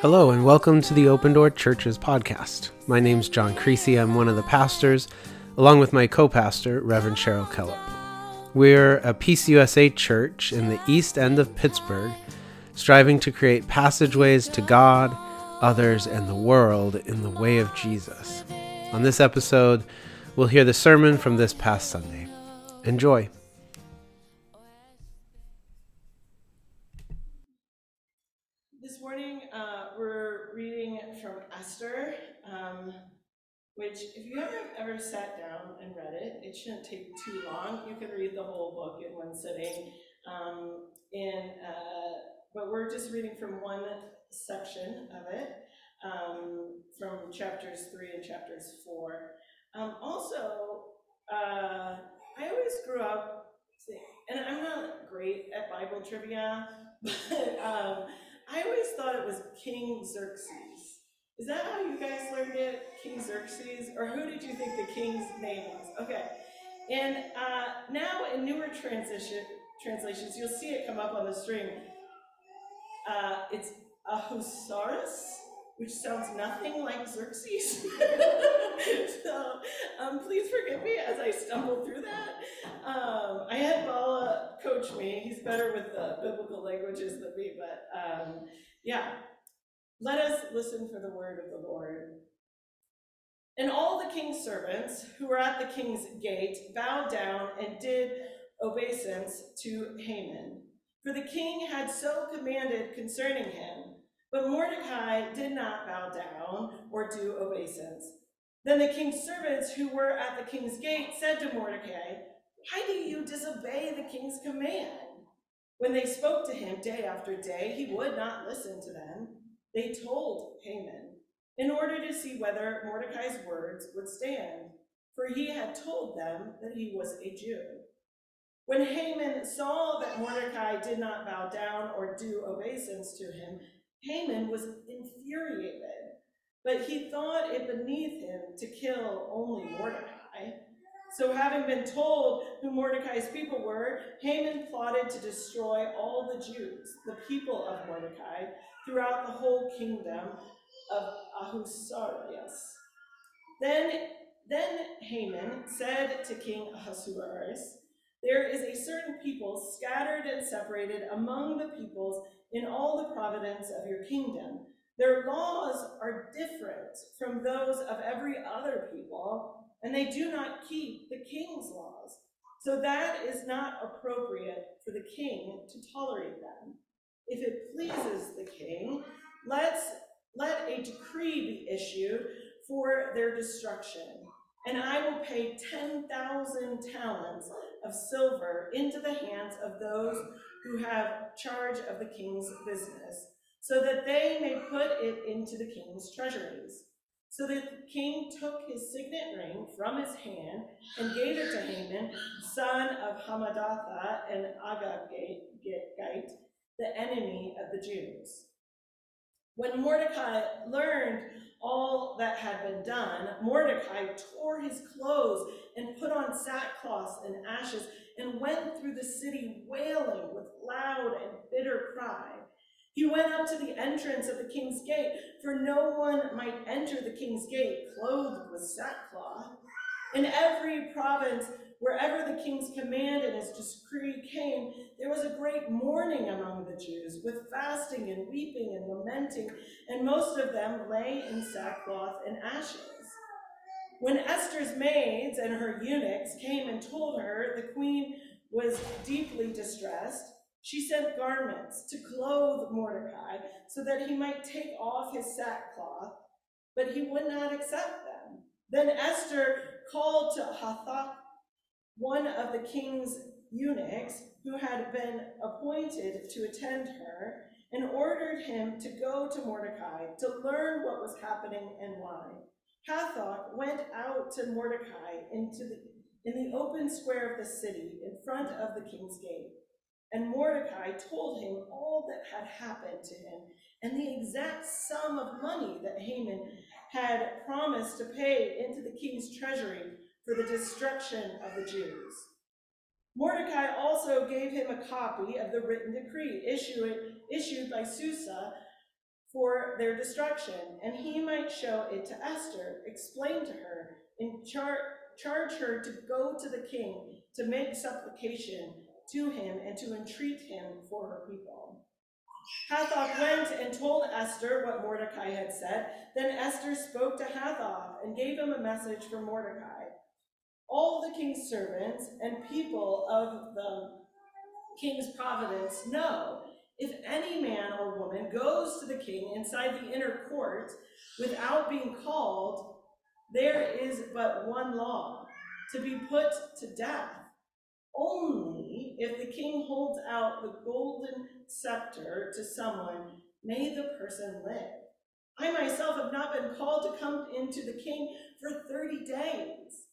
Hello, and welcome to the Open Door Churches podcast. My name's John Creasy. I'm one of the pastors, along with my co pastor, Reverend Cheryl Kellop. We're a PCUSA church in the east end of Pittsburgh, striving to create passageways to God, others, and the world in the way of Jesus. On this episode, we'll hear the sermon from this past Sunday. Enjoy. Which if you haven't ever sat down and read it, it shouldn't take too long. You can read the whole book in one sitting. Um, and, uh, but we're just reading from one section of it, um, from chapters three and chapters four. Um, also, uh, I always grew up, and I'm not great at Bible trivia, but um, I always thought it was King Xerxes. Is that how you guys learned it? King Xerxes? Or who did you think the king's name was? Okay. And uh, now in newer transition translations, you'll see it come up on the screen. Uh, it's Ahasuerus, which sounds nothing like Xerxes. so um, please forgive me as I stumble through that. Um, I had Bala coach me. He's better with the biblical languages than me, but um, yeah, let us listen for the word of the Lord. And all the king's servants who were at the king's gate bowed down and did obeisance to Haman. For the king had so commanded concerning him. But Mordecai did not bow down or do obeisance. Then the king's servants who were at the king's gate said to Mordecai, Why do you disobey the king's command? When they spoke to him day after day, he would not listen to them they told Haman in order to see whether Mordecai's words would stand, for he had told them that he was a Jew. When Haman saw that Mordecai did not bow down or do obeisance to him, Haman was infuriated, but he thought it beneath him to kill only Mordecai. So, having been told who Mordecai's people were, Haman plotted to destroy all the Jews, the people of Mordecai, throughout the whole kingdom of Ahasuerus. Then, then Haman said to King Ahasuerus, There is a certain people scattered and separated among the peoples in all the province of your kingdom. Their laws are different from those of every other people, and they do not keep the king's laws. So that is not appropriate for the king to tolerate them. If it pleases the king, let's let a decree be issued for their destruction, and I will pay 10,000 talents of silver into the hands of those who have charge of the king's business, so that they may put it into the king's treasuries. So the king took his signet ring from his hand and gave it to Haman, son of Hammedatha and Agagite, the enemy of the Jews. When Mordecai learned all that had been done, Mordecai tore his clothes and put on sackcloth and ashes and went through the city wailing with loud and bitter cry. He went up to the entrance of the king's gate, for no one might enter the king's gate clothed with sackcloth. In every province Wherever the king's command and his decree came, there was a great mourning among the Jews, with fasting and weeping and lamenting, and most of them lay in sackcloth and ashes. When Esther's maids and her eunuchs came and told her the queen was deeply distressed, she sent garments to clothe Mordecai so that he might take off his sackcloth, but he would not accept them. Then Esther called to Hathach one of the king's eunuchs who had been appointed to attend her and ordered him to go to Mordecai to learn what was happening and why. Hathach went out to Mordecai into the, in the open square of the city in front of the king's gate. And Mordecai told him all that had happened to him and the exact sum of money that Haman had promised to pay into the king's treasury for the destruction of the Jews. Mordecai also gave him a copy of the written decree issued, by Susa for their destruction, and he might show it to Esther, explain to her, and char charge her to go to the king to make supplication to him and to entreat him for her people. Hathoth went and told Esther what Mordecai had said. Then Esther spoke to Hathoth and gave him a message for Mordecai. All the king's servants and people of the king's providence know if any man or woman goes to the king inside the inner court without being called, there is but one law to be put to death. Only if the king holds out the golden scepter to someone, may the person live. I myself have not been called to come into the king for 30 days.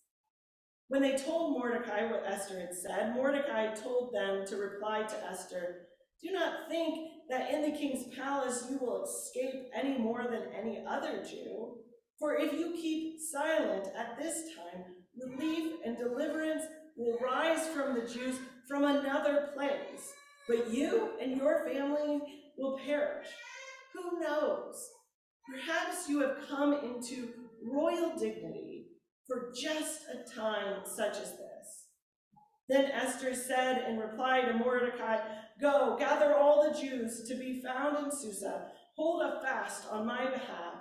When they told Mordecai what Esther had said, Mordecai told them to reply to Esther, Do not think that in the king's palace you will escape any more than any other Jew. For if you keep silent at this time, relief and deliverance will rise from the Jews from another place, but you and your family will perish. Who knows? Perhaps you have come into royal dignity for just a time such as this. Then Esther said in reply to Mordecai, Go, gather all the Jews to be found in Susa, hold a fast on my behalf,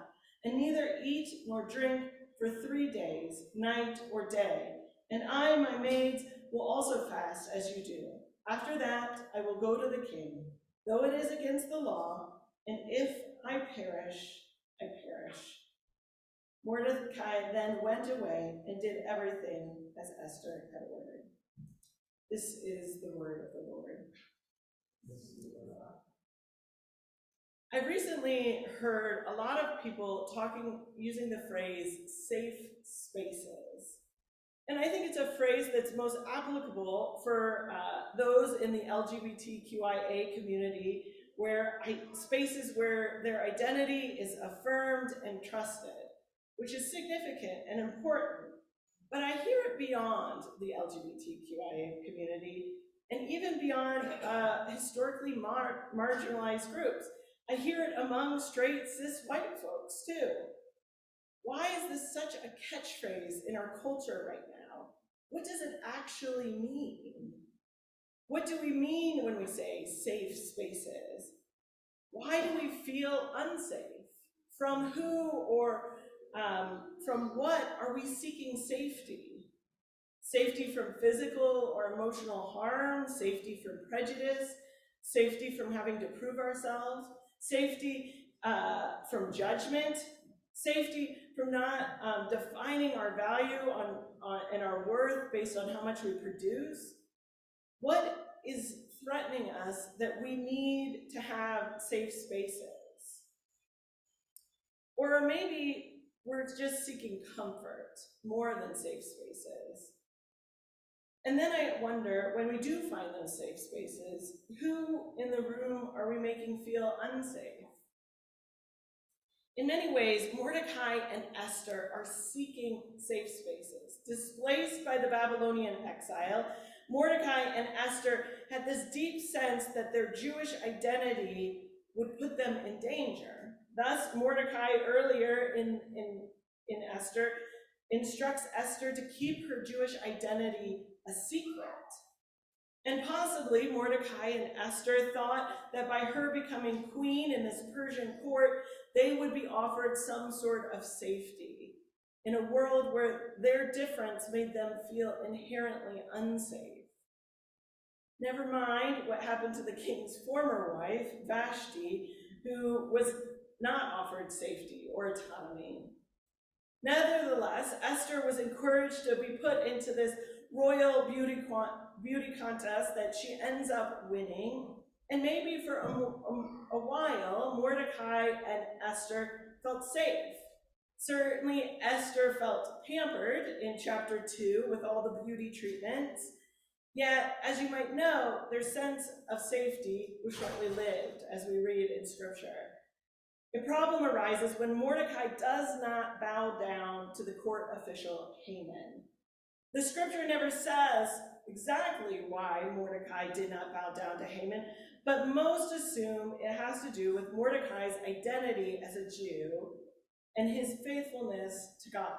and neither eat nor drink for three days, night or day. And I, my maids, will also fast as you do. After that, I will go to the king, though it is against the law, and if I perish, I perish. Mordecai then went away and did everything as Esther had ordered. This is the word of the Lord. I've recently heard a lot of people talking, using the phrase safe spaces. And I think it's a phrase that's most applicable for uh, those in the LGBTQIA community where I, spaces where their identity is affirmed and trusted which is significant and important. But I hear it beyond the LGBTQIA community and even beyond uh, historically mar marginalized groups. I hear it among straight cis white folks too. Why is this such a catchphrase in our culture right now? What does it actually mean? What do we mean when we say safe spaces? Why do we feel unsafe? From who or um, from what are we seeking safety? Safety from physical or emotional harm, safety from prejudice, safety from having to prove ourselves, safety uh, from judgment, safety from not um, defining our value on, on, and our worth based on how much we produce. What is threatening us that we need to have safe spaces? Or maybe we're just seeking comfort more than safe spaces. And then I wonder, when we do find those safe spaces, who in the room are we making feel unsafe? In many ways, Mordecai and Esther are seeking safe spaces. Displaced by the Babylonian exile, Mordecai and Esther had this deep sense that their Jewish identity would put them in danger. Thus, Mordecai earlier in, in, in Esther instructs Esther to keep her Jewish identity a secret. And possibly Mordecai and Esther thought that by her becoming queen in this Persian court, they would be offered some sort of safety in a world where their difference made them feel inherently unsafe. Never mind what happened to the king's former wife, Vashti, who was not offered safety or autonomy. Nevertheless, Esther was encouraged to be put into this royal beauty, beauty contest that she ends up winning. And maybe for a, a, a while, Mordecai and Esther felt safe. Certainly, Esther felt pampered in chapter 2 with all the beauty treatments. Yet, as you might know, their sense of safety was shortly lived, as we read in Scripture. A problem arises when Mordecai does not bow down to the court official Haman. The scripture never says exactly why Mordecai did not bow down to Haman, but most assume it has to do with Mordecai's identity as a Jew and his faithfulness to God.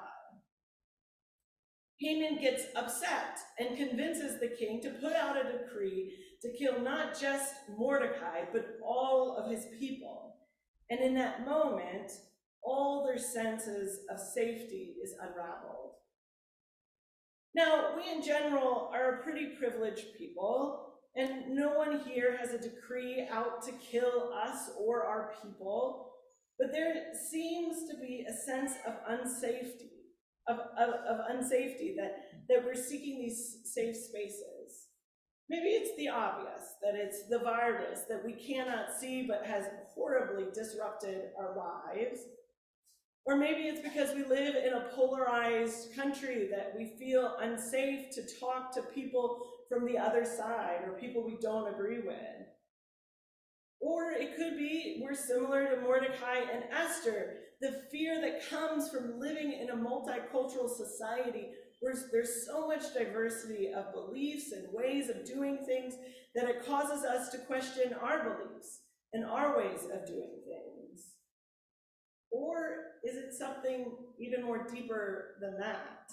Haman gets upset and convinces the king to put out a decree to kill not just Mordecai, but all of his people. And in that moment, all their senses of safety is unraveled. Now, we in general are a pretty privileged people, and no one here has a decree out to kill us or our people, but there seems to be a sense of unsafety, of, of, of unsafety, that, that we're seeking these safe spaces. Maybe it's the obvious, that it's the virus that we cannot see but has horribly disrupted our lives. Or maybe it's because we live in a polarized country that we feel unsafe to talk to people from the other side or people we don't agree with. Or it could be we're similar to Mordecai and Esther, the fear that comes from living in a multicultural society where there's so much diversity of beliefs and ways of doing things that it causes us to question our beliefs and our ways of doing things. Or is it something even more deeper than that?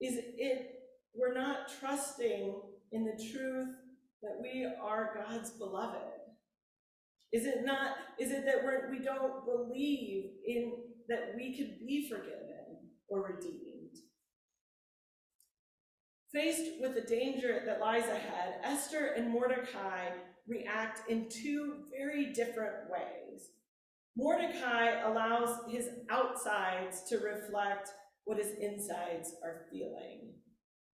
Is it we're not trusting in the truth that we are God's beloved? Is it not, is it that we're, we don't believe in that we could be forgiven or redeemed? Faced with the danger that lies ahead, Esther and Mordecai react in two very different ways. Mordecai allows his outsides to reflect what his insides are feeling.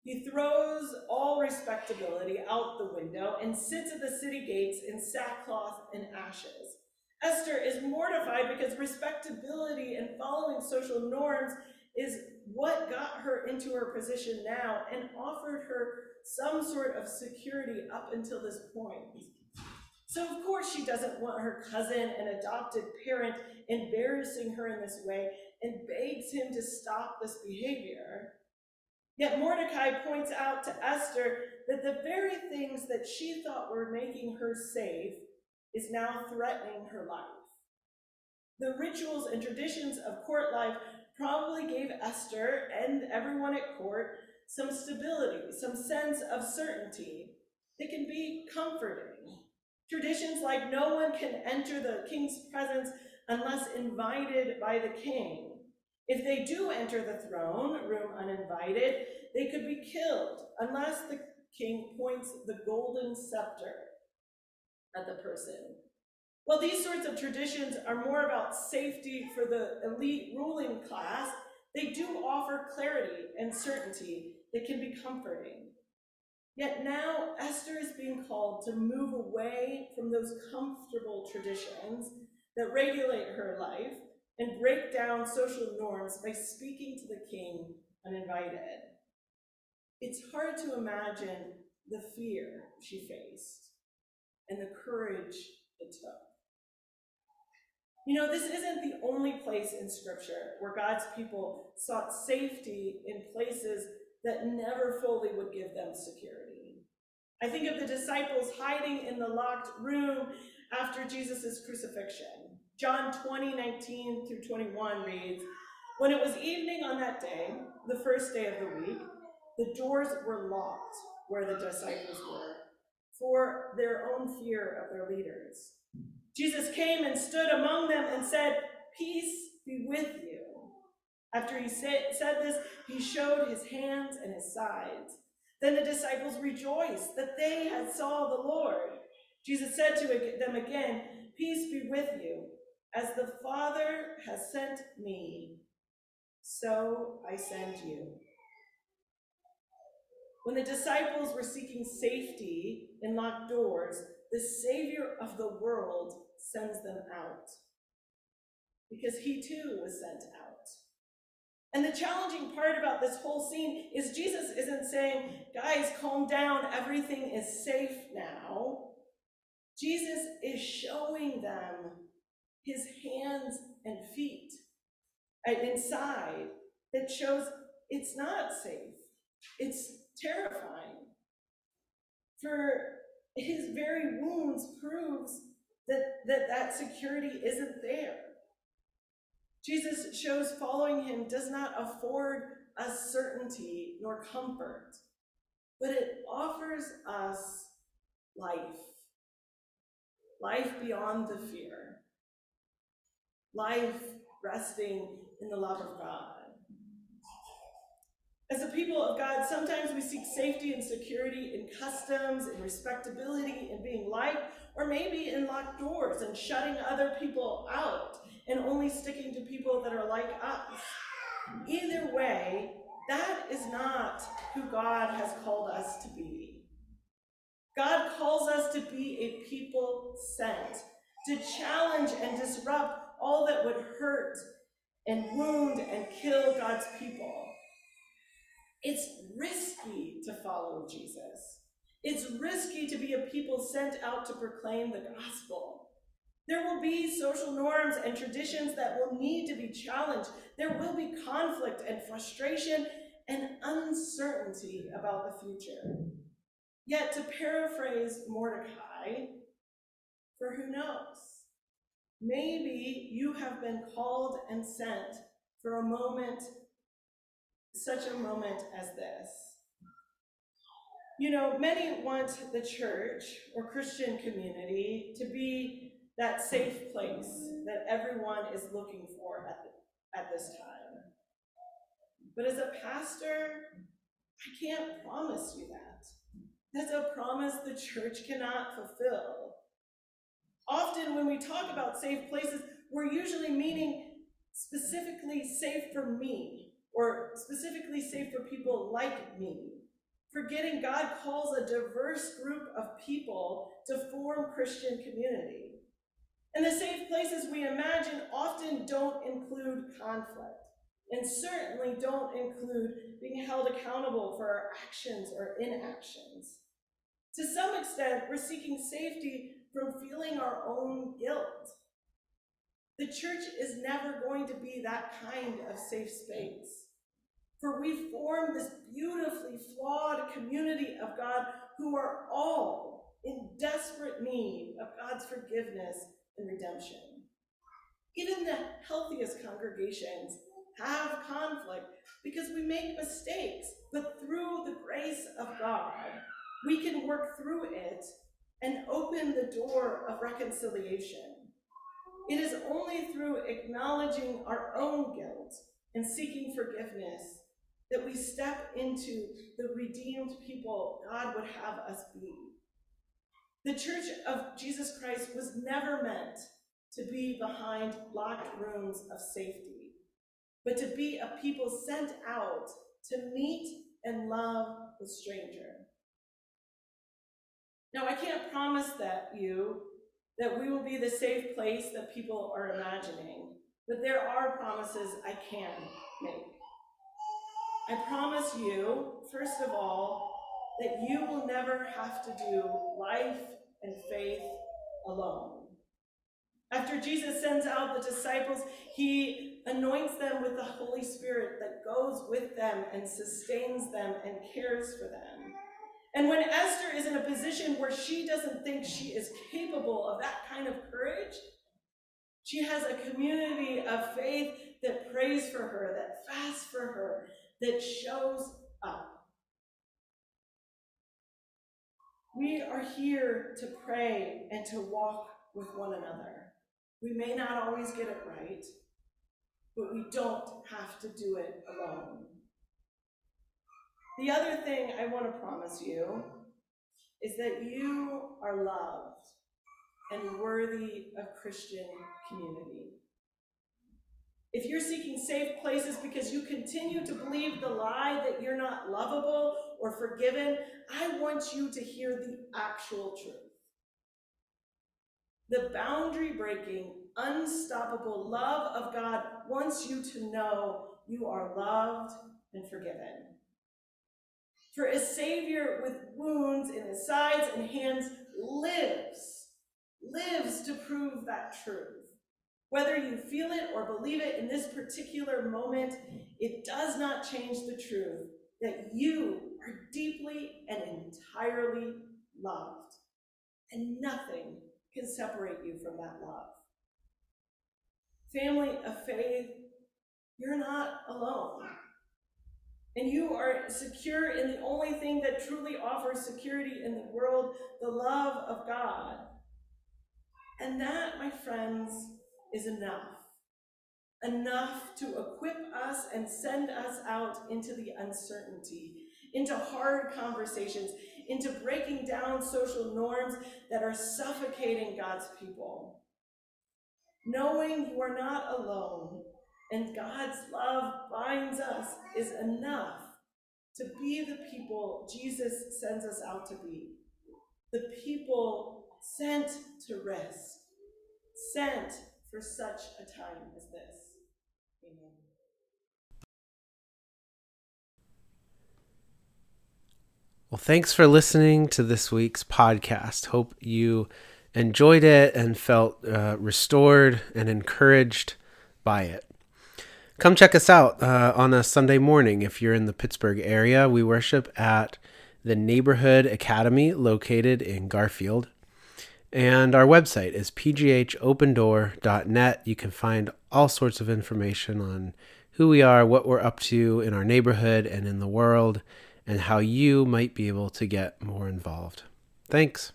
He throws all respectability out the window and sits at the city gates in sackcloth and ashes. Esther is mortified because respectability and following social norms is what got her into her position now and offered her some sort of security up until this point. So, of course, she doesn't want her cousin and adopted parent embarrassing her in this way and begs him to stop this behavior. Yet Mordecai points out to Esther that the very things that she thought were making her safe is now threatening her life. The rituals and traditions of court life probably gave Esther and everyone at court some stability, some sense of certainty that can be comforting. Traditions like no one can enter the king's presence unless invited by the king if they do enter the throne room uninvited, they could be killed unless the king points the golden scepter at the person. Well, these sorts of traditions are more about safety for the elite ruling class. They do offer clarity and certainty that can be comforting. Yet now Esther is being called to move away from those comfortable traditions that regulate her life and break down social norms by speaking to the king uninvited. It's hard to imagine the fear she faced and the courage it took. You know, this isn't the only place in Scripture where God's people sought safety in places that never fully would give them security. I think of the disciples hiding in the locked room after Jesus' crucifixion. John 20, 19 through 21 reads, When it was evening on that day, the first day of the week, the doors were locked where the disciples were, for their own fear of their leaders. Jesus came and stood among them and said, Peace be with you. After he said this, he showed his hands and his sides. Then the disciples rejoiced that they had saw the Lord. Jesus said to them again, Peace be with you. As the Father has sent me, so I send you. When the disciples were seeking safety in locked doors, the Savior of the world sends them out because he too was sent out. And the challenging part about this whole scene is Jesus isn't saying, guys, calm down, everything is safe now. Jesus is showing them his hands and feet inside that shows it's not safe. It's terrifying. For his very wounds proves that, that that security isn't there. Jesus shows following him does not afford us certainty nor comfort, but it offers us life. Life beyond the fear. Life resting in the love of God. As a people of God, sometimes we seek safety and security in customs, in respectability, in being liked, or maybe in locked doors and shutting other people out and only sticking to people that are like us. Either way, that is not who God has called us to be. God calls us to be a people sent, to challenge and disrupt all that would hurt and wound and kill God's people. It's risky to follow Jesus. It's risky to be a people sent out to proclaim the gospel. There will be social norms and traditions that will need to be challenged. There will be conflict and frustration and uncertainty about the future. Yet, to paraphrase Mordecai, for who knows? Maybe you have been called and sent for a moment such a moment as this. You know, many want the church or Christian community to be that safe place that everyone is looking for at, the, at this time. But as a pastor, I can't promise you that. That's a promise the church cannot fulfill. Often, when we talk about safe places, we're usually meaning specifically safe for me, or specifically safe for people like me. Forgetting God calls a diverse group of people to form Christian community. And the safe places we imagine often don't include conflict, and certainly don't include being held accountable for our actions or inactions. To some extent, we're seeking safety from feeling our own guilt. The church is never going to be that kind of safe space. For we form this beautifully flawed community of God who are all in desperate need of God's forgiveness and redemption. Even the healthiest congregations have conflict because we make mistakes, but through the grace of God, we can work through it and open the door of reconciliation. It is only through acknowledging our own guilt and seeking forgiveness that we step into the redeemed people God would have us be. The church of Jesus Christ was never meant to be behind locked rooms of safety, but to be a people sent out to meet and love the stranger. Now, I can't promise that you that we will be the safe place that people are imagining, but there are promises I can make. I promise you, first of all, that you will never have to do life and faith alone. After Jesus sends out the disciples, he anoints them with the Holy Spirit that goes with them and sustains them and cares for them. And when Esther is in a position where she doesn't think she is capable of that kind of courage, she has a community of faith that prays for her, that fasts for her, that shows up. We are here to pray and to walk with one another. We may not always get it right, but we don't have to do it alone. The other thing I want to promise you is that you are loved and worthy of Christian community. If you're seeking safe places because you continue to believe the lie that you're not lovable or forgiven, I want you to hear the actual truth. The boundary breaking, unstoppable love of God wants you to know you are loved and forgiven. For a Savior with wounds in his sides and hands lives, lives to prove that truth. Whether you feel it or believe it in this particular moment, it does not change the truth that you are deeply and entirely loved. And nothing can separate you from that love. Family of faith, you're not alone. And you are secure in the only thing that truly offers security in the world the love of God. And that, my friends, is enough. Enough to equip us and send us out into the uncertainty, into hard conversations, into breaking down social norms that are suffocating God's people. Knowing you are not alone and God's love binds us is enough to be the people Jesus sends us out to be. The people sent to rest, sent for such a time as this. Amen. Well, thanks for listening to this week's podcast. Hope you enjoyed it and felt uh, restored and encouraged by it. Come check us out uh, on a Sunday morning if you're in the Pittsburgh area. We worship at the Neighborhood Academy located in Garfield. And our website is pghopendoor.net. You can find all sorts of information on who we are, what we're up to in our neighborhood and in the world, and how you might be able to get more involved. Thanks.